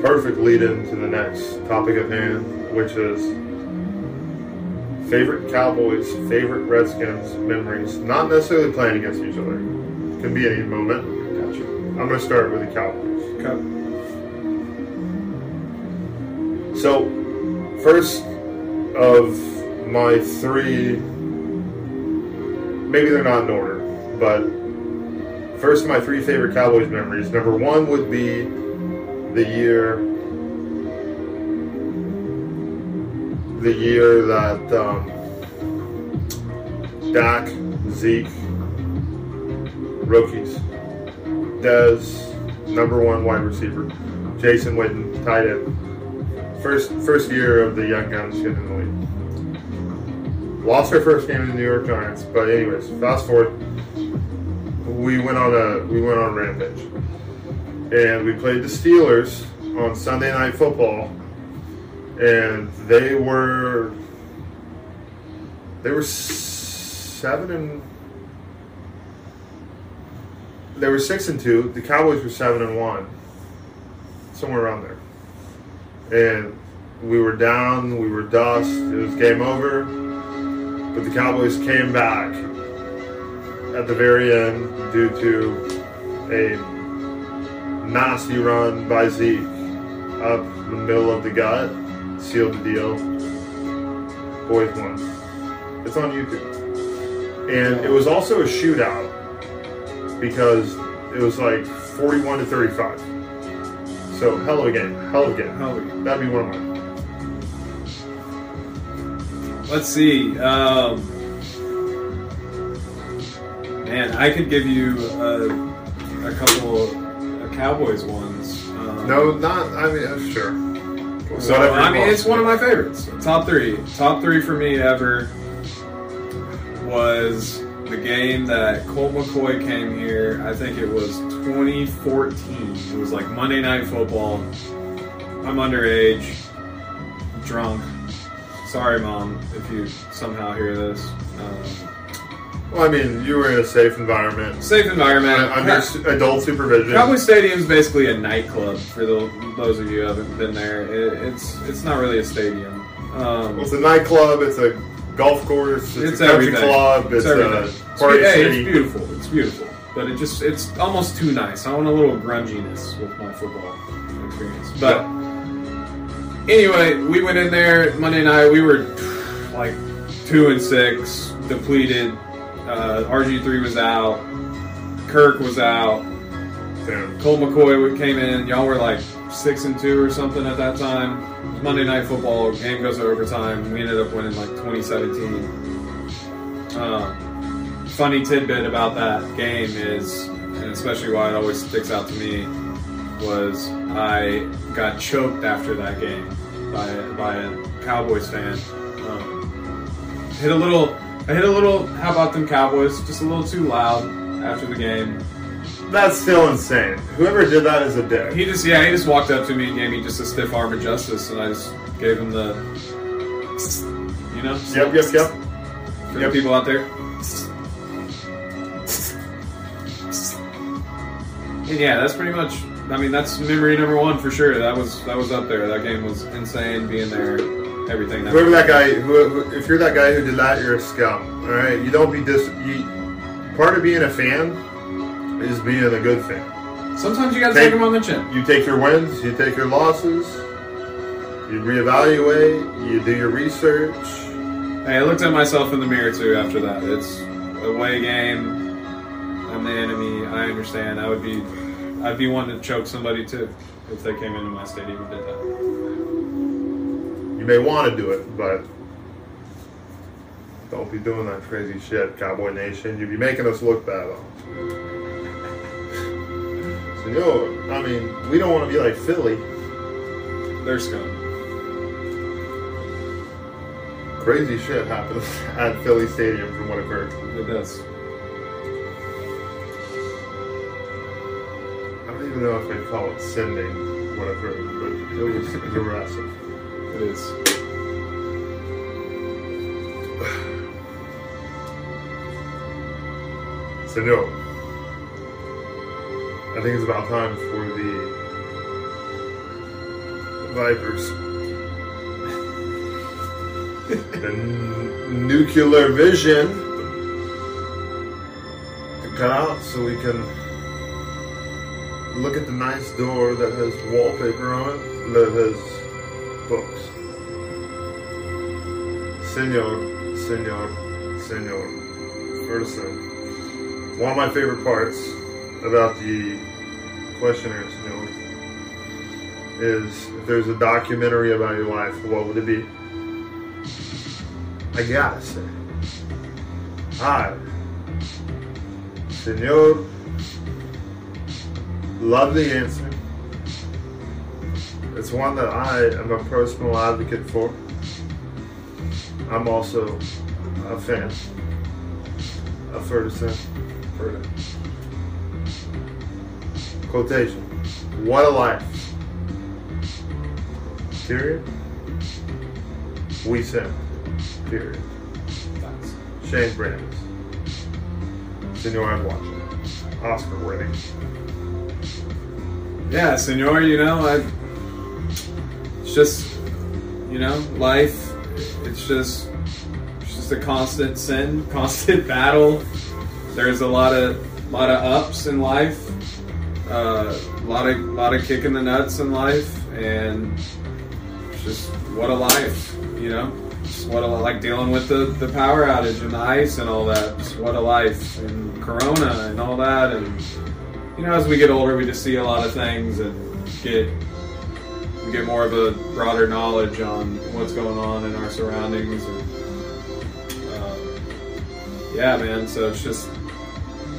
perfect lead into the next topic at hand, which is favorite Cowboys, favorite Redskins memories. Not necessarily playing against each other. Can be any moment. Gotcha. I'm going to start with the Cowboys. Okay. So, first of my three, maybe they're not in order, but first of my three favorite Cowboys memories. Number one would be the year, the year that um, Dak, Zeke, rookies, Dez, number one wide receiver, Jason Witten, tight end. First first year of the young guns getting in the league. Lost our first game in the New York Giants, but anyways, fast forward. We went on a we went on a rampage, and we played the Steelers on Sunday Night Football, and they they they were seven and they were six and two. The Cowboys were seven and one, somewhere around there and we were down, we were dust, it was game over. But the Cowboys came back at the very end due to a nasty run by Zeke up the middle of the gut, sealed the deal. Boys won. It's on YouTube. And it was also a shootout because it was like 41 to 35. So hell of a game. Hell of a game. Hell of a game. That'd be one of mine. Let's see. Um, man, I could give you a, a couple of Cowboys ones. Um, No, not. I mean, sure. So Whatever you I mean, it's one of my favorites. Top three, top three for me ever was the game that Colt McCoy came here. I think it was 2014. It was like Monday Night Football. I'm underage, drunk. Sorry, mom, if you somehow hear this. Um, Well, I mean, you were in a safe environment safe environment. under s- adult supervision. Cowboy Stadium is basically a nightclub for the, those of you who haven't been there. It, it's it's not really a stadium. Um, It's a nightclub. It's a golf course. It's, It's a country everything. club. It's, everything. a It's party hey, city. it's beautiful. It's beautiful, but it just it's almost too nice. I want a little grunginess with my football experience. But anyway, we went in there Monday night. We were like two and six, depleted. Uh, RG three was out. Kirk was out. Damn. Colt McCoy came in. Y'all were like six and two or something at that time. Monday Night Football game goes to overtime. We ended up winning like 2017. Um, funny tidbit about that game is, and especially why it always sticks out to me, was I got choked after that game by by a Cowboys fan. Um, hit a little. I hit a little. How about them Cowboys? Just a little too loud after the game. That's still insane. Whoever did that is a dick. He just yeah, he just walked up to me and gave me just a stiff arm of justice, and I just gave him the, you know, Yep, yep, yep. for Yep. the people out there. And yeah, that's pretty much. I mean, that's memory number one for sure. That was that was up there. That game was insane. Being there, everything. Whoever that guy, who, who, if you're that guy who did that, you're a scum. All right, you don't be dis. You, part of being a fan is being a good fan. Sometimes you gotta Take- take them on the chin. You take your wins, you take your losses, you reevaluate, you do your research. Hey, I looked at myself in the mirror too after that. It's a away game. I'm the enemy. I understand. I would be, I'd be one to choke somebody too if they came into my stadium and did that. You may want to do it, but don't be doing that crazy shit, Cowboy Nation. You'd be making us look bad. So, you know, I mean, we don't want to be like Philly. They're scum. Crazy shit happens at Philly Stadium from what I've heard. It does. I don't even know if they call it sending what I've heard, but it was aggressive. Is. I think it's about time for the Vipers. the n- nuclear vision to cut out so we can look at the nice door that has wallpaper on it that has Senor, senor, senor. Ferguson. One of my favorite parts about the questionnaire, senor, is if there's a documentary about your life, what would it be? I gotta say, hi, senor. Love the answer. It's one that I am a personal advocate for. I'm also a fan of Ferguson. Ferguson. Quotation. What a life. Period. We send. Period. Thanks. Shane Brandis. Senor, I'm watching. Oscar winning. Yeah, senor, you know, I, it's just, you know, life, just, it's just a constant sin, constant battle. There's a lot of, lot of ups in life, uh, a lot of, lot of kicking the nuts in life, and just what a life, you know. Just what a like dealing with the, the power outage and the ice and all that. Just what a life and Corona and all that and you know, as we get older, we just see a lot of things and get we get more of a broader knowledge on what's going on in our surroundings. And, uh, yeah, man. So it's just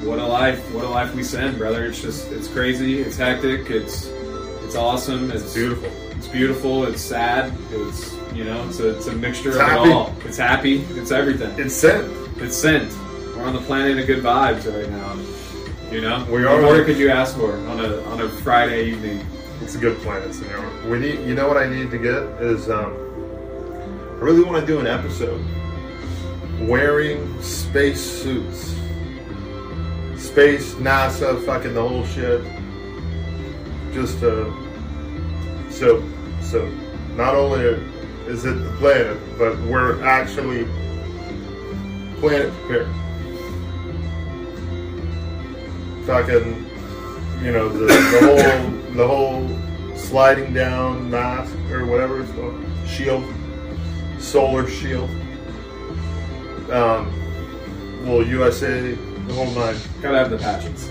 what a life, what a life we send, brother. It's just it's crazy, it's hectic, it's it's awesome, it's Beautiful. it's beautiful, it's sad, it's you know, it's a, it's a mixture It's of happy. it all. It's happy, it's everything. It's sent. It's sent. We're on the planet of good vibes right now. You know, We are. what more could you ask for on a on a Friday evening? It's a good planet, know, We need. You know what I need to get is. Um, I really want to do an episode wearing space suits, space NASA, fucking the whole shit. Just uh, so so. Not only is it the planet, but we're actually planet prepared. Fucking, you know, the, the whole the whole sliding down mask or whatever it's called, shield, solar shield. Um, well, USA, the whole nine. Gotta have the patches.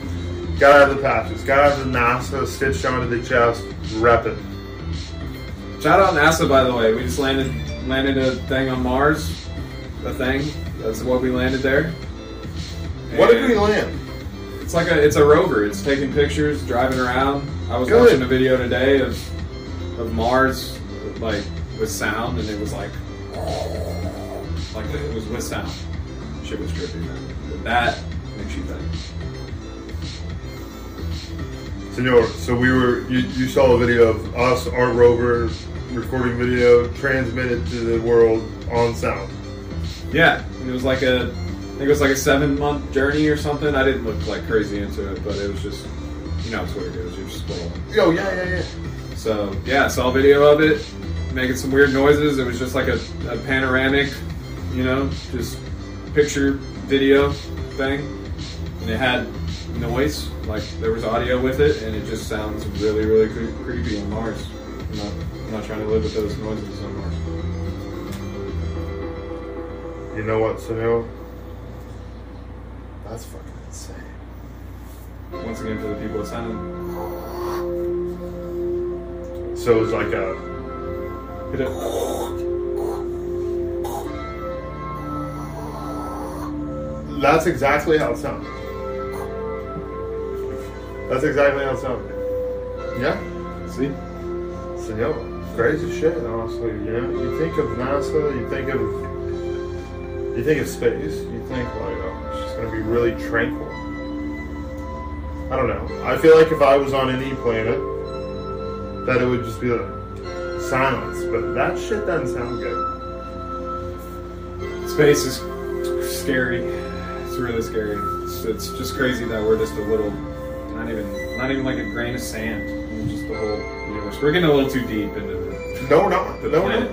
Gotta have the patches. Gotta have the NASA stitched onto the chest. Rep it. Shout out NASA, by the way. We just landed landed a thing on Mars. A thing. That's what we landed there. What did we land? It's like a it's a rover. It's taking pictures, driving around. I was Good. watching a video today of of Mars, like with sound, and it was like like it was with sound. Shit was trippy, man. But that makes you think. Senor, so we were, you, you saw a video of us, our rover, recording video, transmitted to the world on sound. Yeah, it was like a, I think it was like a seven month journey or something. I didn't look like crazy into it, but it was just, you know, it's what it is. You're just scrolling. Oh, yeah, yeah, yeah. So yeah, I saw a video of it, making some weird noises. It was just like a, a panoramic, you know, just picture video thing, and it had noise, like there was audio with it, and it just sounds really, really cre- creepy on Mars. I'm not, I'm not trying to live with those noises on Mars. You know what, Senor? That's fucking insane. Once again, for the people listening, So it's like a, hit it. that's exactly how it sounds. That's exactly how it sounds. Yeah. See, Senor, crazy shit, honestly. You know, you think of NASA, you think of you think of space, you think like oh, it's just gonna be really tranquil. I don't know. I feel like if I was on any planet, that it would just be like silence. But that shit doesn't sound good. space is scary. It's really scary. It's, it's just crazy that we're just a little, not even, not even like a grain of sand in just the whole universe. We're getting a little too deep into the No, not. The No, planet.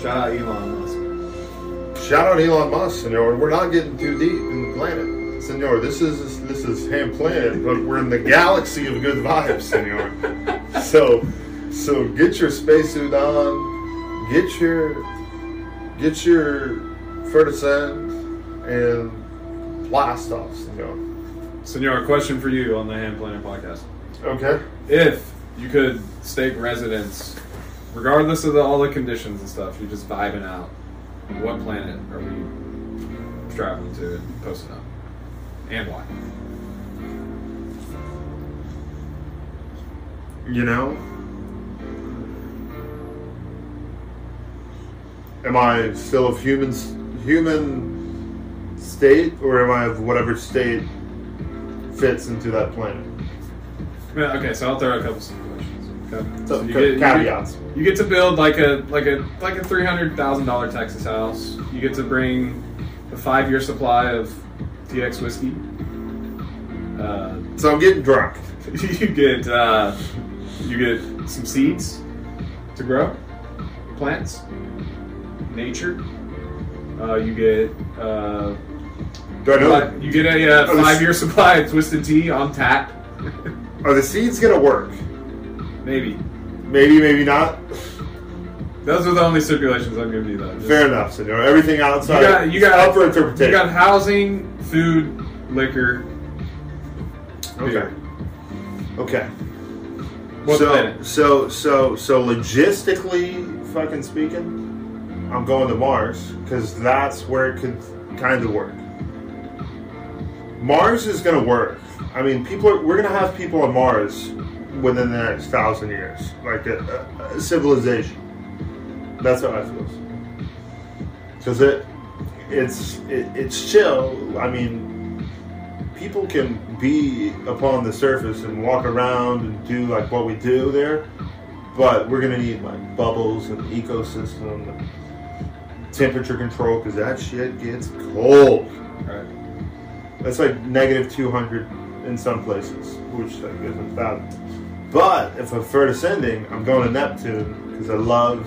Shout out Elon Musk. Shout out Elon Musk, Senor. We're not getting too deep in the planet, Senor. This is this is Ham Planet, but we're in the galaxy of good vibes, Senor. so, so get your spacesuit on, get your get your Fertisend and blast off, Senor. Senor, a question for you on the Ham Planet podcast. Okay. If you could stake residence, regardless of the, all the conditions and stuff, you're just vibing out, what planet are we traveling to and posting up? And why? You know, am I still of human human state, or am I of whatever state fits into that planet? Okay, so I'll throw a couple situations. Okay. So, you get- you caveats. get- You get to build like a like a like a three hundred thousand dollar Texas house. You get to bring a five year supply of TX whiskey. Uh, So I'm getting drunk. you get uh, you get some seeds to grow, plants, nature. Uh, you get uh, Do I know? you get a uh, Oh, five year supply of twisted tea on tap. Are the seeds gonna work? Maybe Maybe, maybe not. Those are the only stipulations I'm giving you. Though. Just- Fair enough, Senor. Everything outside. You got you got up for You interpretation. got housing, food, liquor. okay. beer. Okay. What so, planet? so, so, so, logistically, fucking speaking, I'm going to Mars because that's where it could kind of work. Mars is going to work. I mean, people. Are, we're going to have people on Mars within the next thousand years, like a, a, a civilization. That's how I feel. Because it, it's, it, it's chill. I mean, people can be upon the surface and walk around and do like what we do there, but we're gonna need like bubbles and ecosystem and temperature control because that shit gets cold. Right. That's like negative 200 in some places, which I guess is bad. But if I'm further ascending, I'm going to Neptune because I love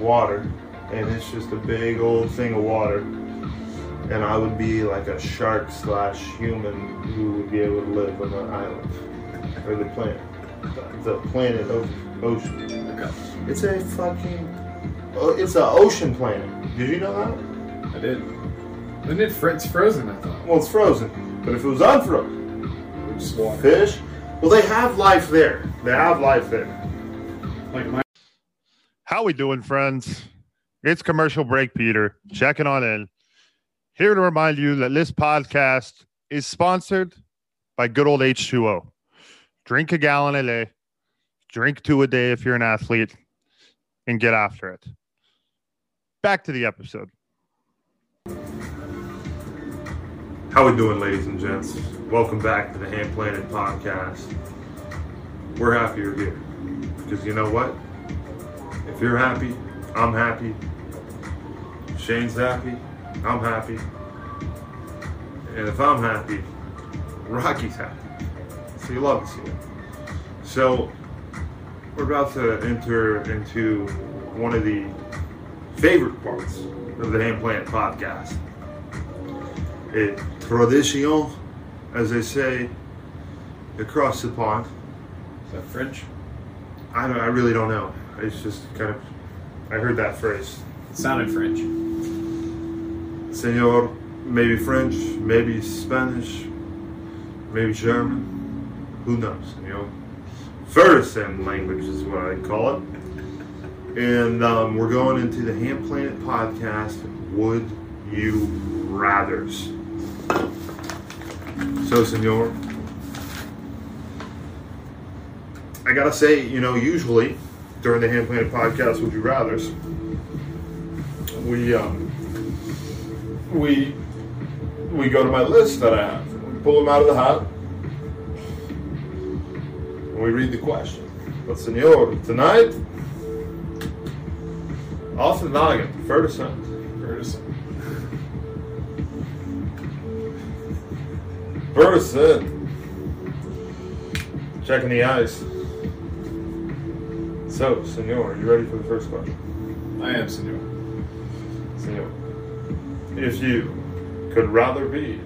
water, and it's just a big old thing of water. And I would be like a shark slash human who would be able to live on an island or the planet, the, the planet of ocean. It's a fucking, oh, it's an ocean planet. Did you know that? I did. Isn't it it's frozen? I thought. Well, it's frozen, but if it was unfrozen, Just water. fish. Well, they have life there. They have life there. Like my. How we doing, friends? It's commercial break, Peter. Checking on in. Here to remind you that this podcast is sponsored by good old H2O. Drink a gallon a day, drink two a day if you're an athlete, and get after it. Back to the episode. How we doing, ladies and gents? Welcome back to the Ham Planet podcast. We're happy you're here because you know what? If you're happy, I'm happy. Shane's happy, I'm happy, and if I'm happy, Rocky's happy. So you love to see it. So we're about to enter into one of the favorite parts of the Ham podcast a tradition, as they say, across the pond. Is that French? I don't. I really don't know. It's just kind of. I heard that phrase, It sounded French. Senor. Maybe French, maybe Spanish, maybe German. Who knows? You know, Ferguson language is what I call it. And um, we're going into the Ham Planet podcast. Would you rather's? So, Senor, I gotta say, you know, usually during the Ham Planet podcast, Would You Rather's, we um, we we go to my list that I have. We pull them out of the hat. And we read the question. But Senor, tonight, off the noggin, Ferguson. Ferguson. Ferguson. Checking the ice. So, Senor, you ready for the first question? I am, senor. Senor, if you could rather be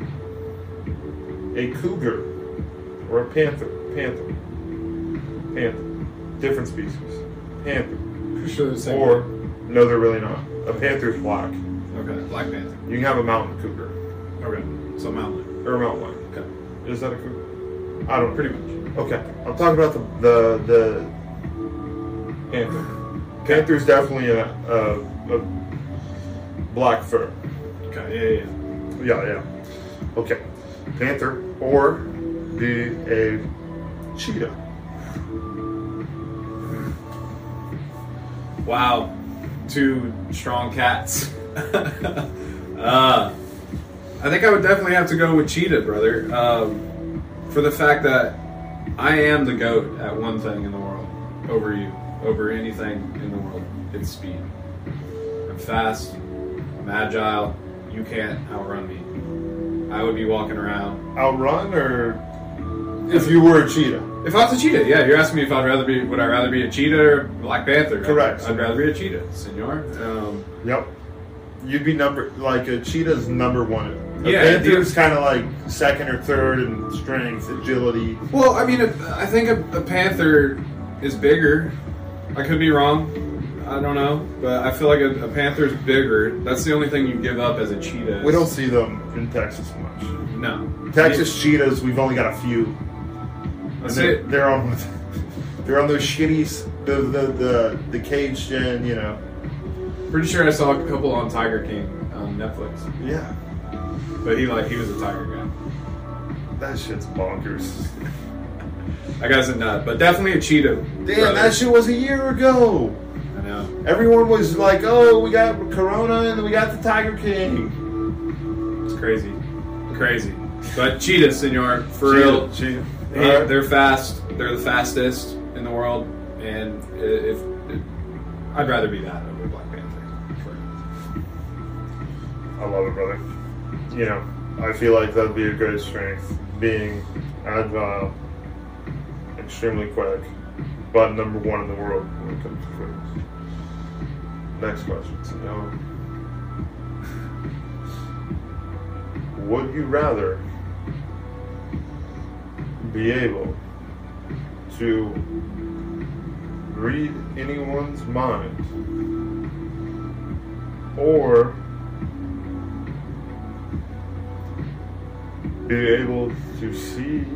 a cougar or a panther, panther, panther, different species, panther, Sure, the same. or no, they're really not. A panther's black. okay, Black Panther. You can have a mountain cougar Okay, so a mountain. or a mountain lion. Okay, Is that a cougar? I don't know. pretty much. Okay, I'm talking about the the, the panther. Panther is definitely a, a, a black fur. Okay, yeah, yeah, Yeah, yeah. Okay, panther or be a cheetah. Wow, two strong cats. uh, I think I would definitely have to go with cheetah, brother. Um, for the fact that I am the goat at one thing in the world over you, over anything in the world. It's speed. I'm fast. I'm agile. You can't outrun me. I would be walking around. Outrun or if you were a cheetah. If I was a cheetah, yeah, you're asking me if I'd rather be, would I rather be a cheetah or Black Panther? Correct. I'd, I'd rather be a cheetah, senor. Um, Yep. You'd be number like a cheetah's number one. A Yeah, panther's kind of like second or third in strength, agility. well, I mean, a- I think a, a panther is bigger. I could be wrong. I don't know, but I feel like a, a panther's bigger. That's the only thing you give up as a cheetah. We don't see them in Texas much. No. Texas cheetahs, we've only got a few. That's they're, it. they're on they're on those shitties the the the, the cage gen, you know. Pretty sure I saw a couple on Tiger King on Netflix, Yeah. but he like he was a tiger guy. That shit's bonkers. That guy's a nut, but definitely a cheetah. Damn, brother. that shit was a year ago. I know. Everyone was like, "Oh, we got Corona and we got the Tiger King." It's crazy, crazy. But cheetah, senor, for Cheetah, real. cheetah. They, Alright. They're fast. They're the fastest in the world, and i- if, if I'd rather be that over Black Panther. I love it, brother. You know, I feel like that'd be a great strength, being agile, extremely quick, but number one in the world when it comes to quickness. Next question. So now, would you rather be able to read anyone's mind or be able to see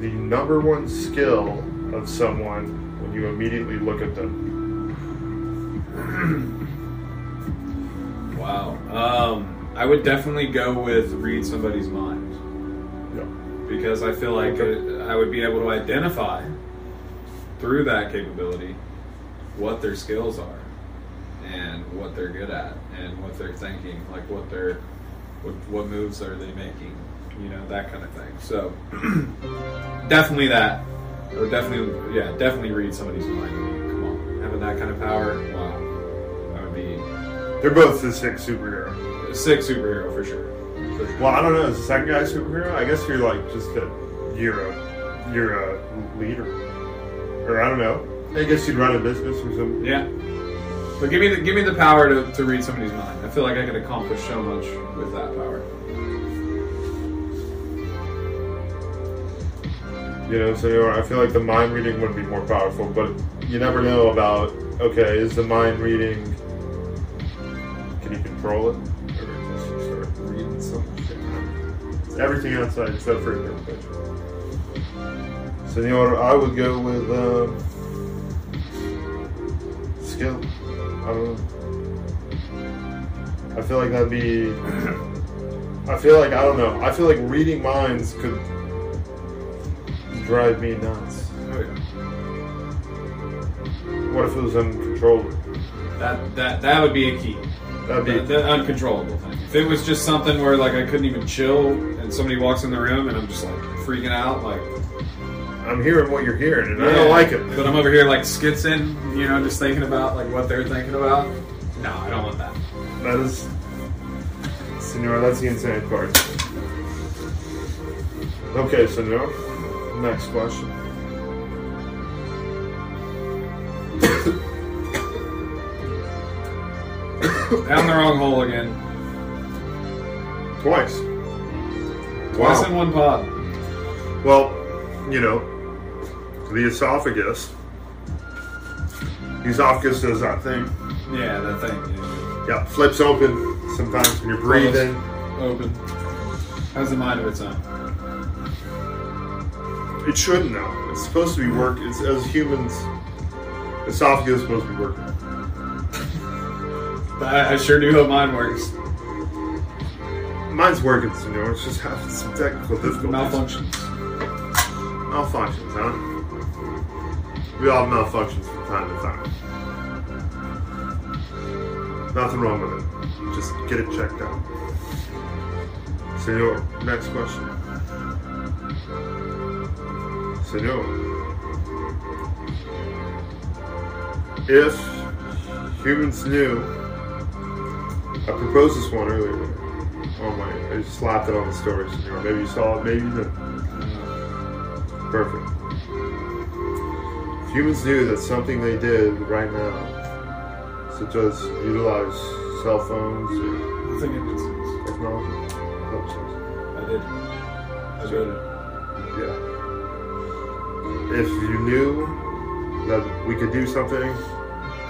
the number one skill of someone when you immediately look at them. Wow. Um, I would definitely go with read somebody's mind Yeah. because I feel like uh I would be able to identify through that capability what their skills are and what they're good at and what they're thinking, like what they're what, what moves are they making, you know, that kind of thing. So definitely that. Or definitely yeah, definitely read somebody's mind. Come on. Having that kind of power, wow. That would be They're both the sick superhero. a sick superhero for sure. For sure. Well, I don't know. Is the second guy a superhero? I guess you're like just a you're a you're a leader, or I don't know. I guess you'd run a business or something. Yeah. But give me the give me the power to, to read somebody's mind. I feel like I could accomplish so much with that power. You know, so I feel like the mind reading would be more powerful, but you never know about. Okay, is the mind reading? Can you control it, or just start reading some shit? It's everything outside except for interpretation. So you know what? I would go with um, skill. I don't know. I feel like that'd be. I feel like I don't know. I feel like reading minds could drive me nuts. Oh yeah. What if it was uncontrollable? That that that would be a key. That'd The, be the uncontrollable thing. If it was just something where like I couldn't even chill and somebody walks in the room and I'm just like freaking out, like I'm hearing what you're hearing, and I don't like it. But I'm over here like skitzing, you know, just thinking about like what they're thinking about. No, I don't want that. That is, Senor, that's the insane part. Okay, Senor. Next question. Down the wrong hole again. Twice. Twice in one pot. Well, you know, the esophagus. Esophagus does that thing. Yeah, that thing. Yeah, yeah flips open sometimes when you're breathing. Open. Has a mind of its own. It shouldn't though. It's supposed to be work. It's as humans, esophagus is supposed to be working. I, I sure do hope mine works. Mine's working, senor. It's just having some technical difficulties. Malfunctions. Malfunctions, huh? We all have malfunctions from time to time. Nothing wrong with it. Just get it checked out. Senor, next question. Senor. If humans knew, I proposed this one earlier. Oh my, I just slapped it on the story, senor. Maybe you saw it, maybe you didn't. Perfect. If humans knew that something they did right now, such as utilize cell phones or I think it makes sense. technology. I did. I did. Yeah. If you knew that we could do something,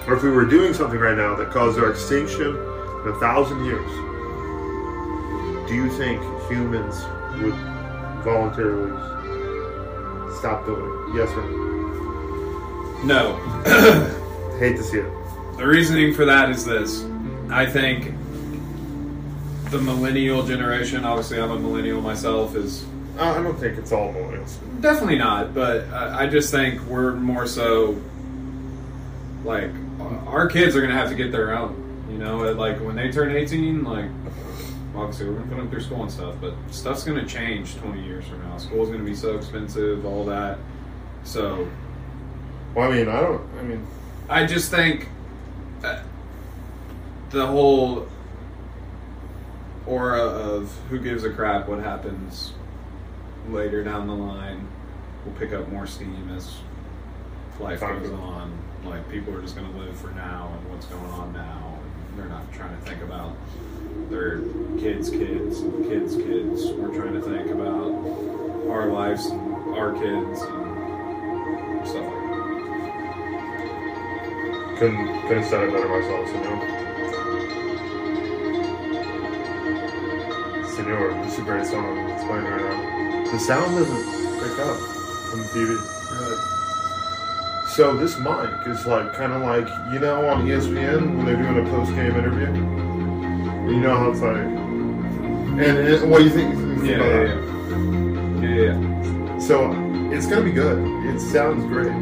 or if we were doing something right now that caused our extinction in a thousand years, do you think humans would voluntarily stop doing it? Yes or no? No. Hate to see it. The reasoning for that is this. I think the millennial generation, obviously I'm a millennial myself, is I don't think it's all millennials. definitely not, but I, I just think we're more so like our kids are going to have to get their own. You know, like when they turn 18, like obviously we're going to put them through school and stuff, but stuff's going to change 20 years from now. School's going to be so expensive, all that. So Well, I mean, I don't. I mean, I just think uh, the whole aura of who gives a crap what happens later down the line will pick up more steam as life goes on. Like people are just going to live for now and what's going on now, and they're not trying to think about their kids' kids and kids' kids. We're trying to think about our lives and our kids and stuff like that. couldn't couldn't have said it better myself, senor. Senor, this is a great song. It's playing right now. The sound doesn't pick up from the TV. So this mic is like kind of like you know on ESPN when they're doing a post game interview. You know how it's like. And, and what do you think? Yeah, yeah, yeah. Yeah. So it's gonna be good. It sounds great.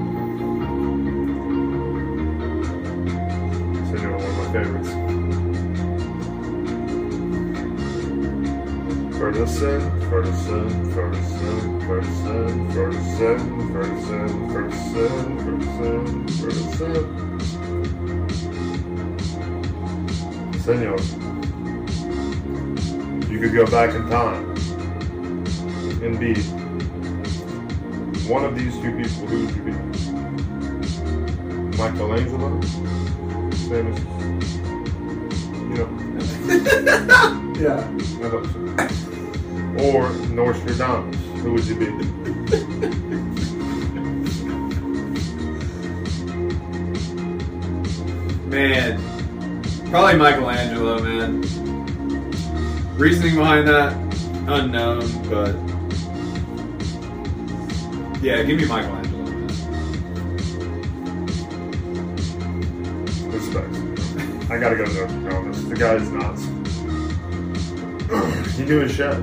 Senor, one of my favorites. 37, 37, 37, 37, 37, 37, 37, 37, 37. Senor, you could go back in time and be one of these two people. Who would you be? Michelangelo? Famous. You know. yeah. I hope so. Or Nostradamus, who would you be? Man, probably Michelangelo, man. Reasoning behind that, unknown, but yeah, give me Michelangelo. Man. Respect. I gotta go to Nostradamus. The guy's nuts. he knew his shit.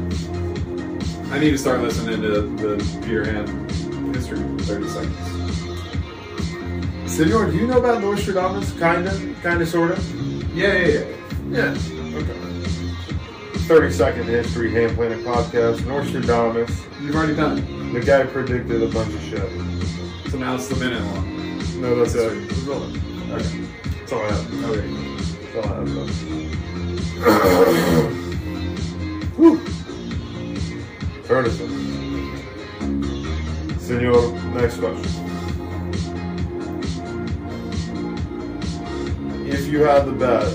I need to start listening to the Peter Ham history in 30 seconds. Senor, do you know about Nostradamus? Kinda, kinda, sorta. Yeah, yeah, yeah. Yeah. Okay. 30 second history, Ham Planet podcast. Nostradamus. You've already done it. The guy predicted a bunch of shit. So now it's the minute one. No, that's it. Okay. That's all I have. Okay. That's all I have. Whew furnaces. Senor, next question. If you had the bed,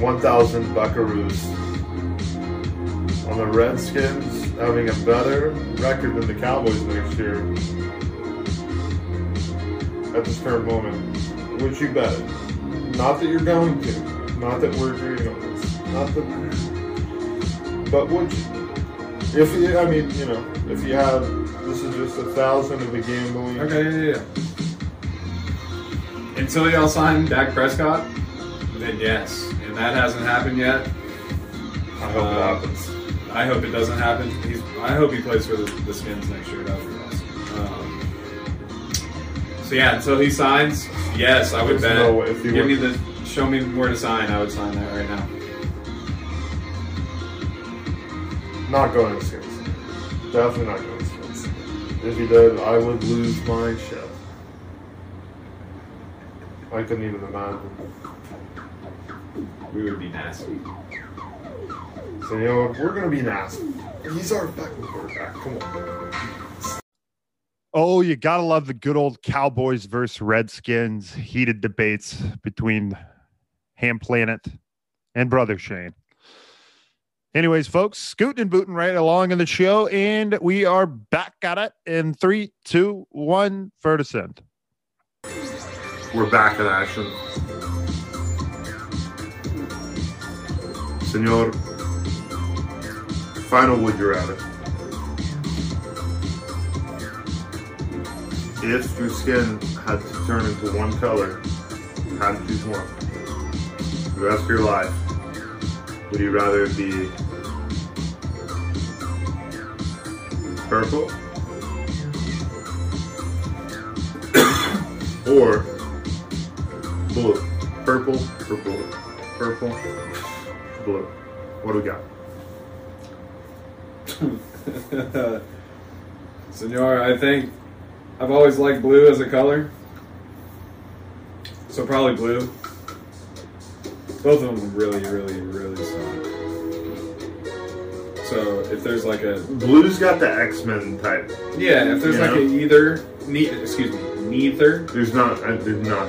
one thousand buckaroos on the Redskins having a better record than the Cowboys next year. At this current moment, would you bet it? Not that you're going to. Not that we're agreeing on this. Not that. But would you? If you, I mean, you know, if you have, this is just a thousand of the gambling. Okay, yeah, yeah. Until y'all sign Dak Prescott, then yes. And that hasn't happened yet. I hope it Uh, happens. I hope it doesn't happen. He's, I hope he plays for the, the Skins next year. So yeah, until he signs, yes, I would There's bet. no way- if he Give me the, show me where to sign. I would sign that right now. Not going to Skins. Definitely not going to Skins. If he did, I would lose my shit. I couldn't even imagine. We would be nasty. So you know what? We're gonna be nasty. He's our fucking quarterback. Come on. Oh, you gotta love the good old Cowboys versus Redskins heated debates between Ham Planet and Brother Shane. Anyways, folks, scooting and booting right along in the show, and we are back at it in three, two, one, for descent. We're back in action. Senor, final wood, you rather? If your skin had to turn into one color, had to choose one. The rest of your life, would you rather be purple or blue? Purple or blue? Purple, blue. What do we got? Senor, I think I've always liked blue as a color. So probably blue. Both of them really, really, really strong. So if there's like a Blue's got the X Men type. yeah, if there's You like know? a either ne- excuse me neither, There's not. uh, There's not.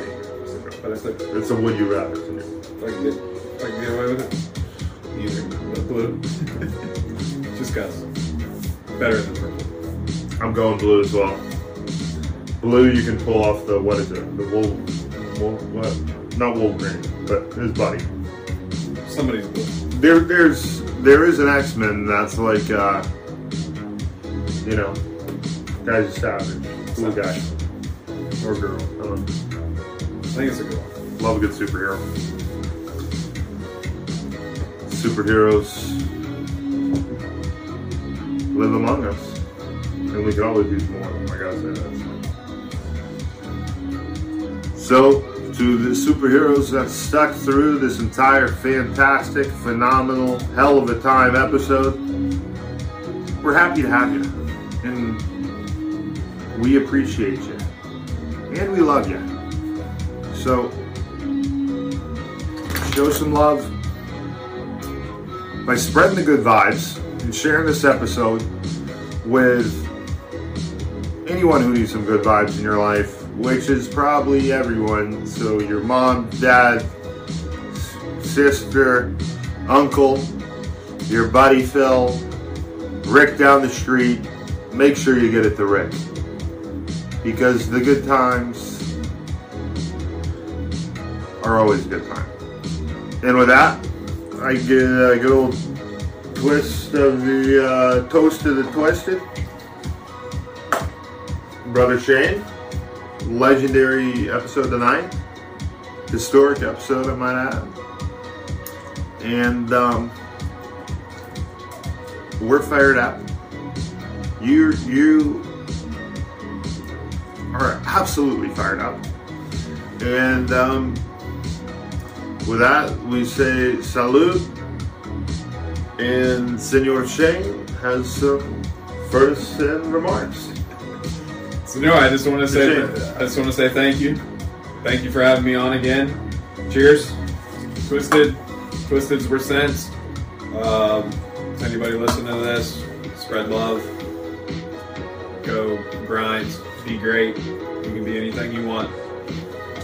but it's if It's a would you rather. I can get if I can get away with it, either but blue. Just cause better than purple. I'm going blue as well. Blue, you can pull off the what is it? The wool, wool what? Not Wolverine, but his buddy. Somebody's blue. There, there's there is an X Men that's like, uh, you know, guy's a savage, blue guy or girl. I don't know. I think it's a girl. Love a good superhero. Superheroes live among us, and we can always use more. I gotta say that. So, to the superheroes that stuck through this entire fantastic, phenomenal, hell of a time episode, we're happy to have you, and we appreciate you, and we love you. So, show some love by spreading the good vibes and sharing this episode with anyone who needs some good vibes in your life, which is probably everyone. So, your mom, dad, sister, uncle, your buddy Phil, Rick down the street. Make sure you get it to Rick. Because the good times are always a good time. And with that, I get a good old twist of the uh, toast of the twisted. Brother Shane, legendary episode tonight, historic episode, I might add. And um, we're fired up. You you are absolutely fired up. And um, with that, we say salute. And Senor Shane has some first remarks. So no, I just want to say, I just want to say thank you, thank you for having me on again. Cheers, Twisted, Twisted's percent. Um, anybody listening to this, spread love, go grind, be great. You can be anything you want.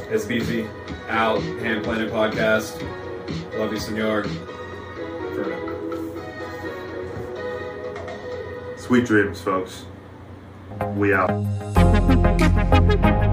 SBZ out, Ham Planet Podcast. Love you, senor. Sweet dreams, folks. We out. thank you.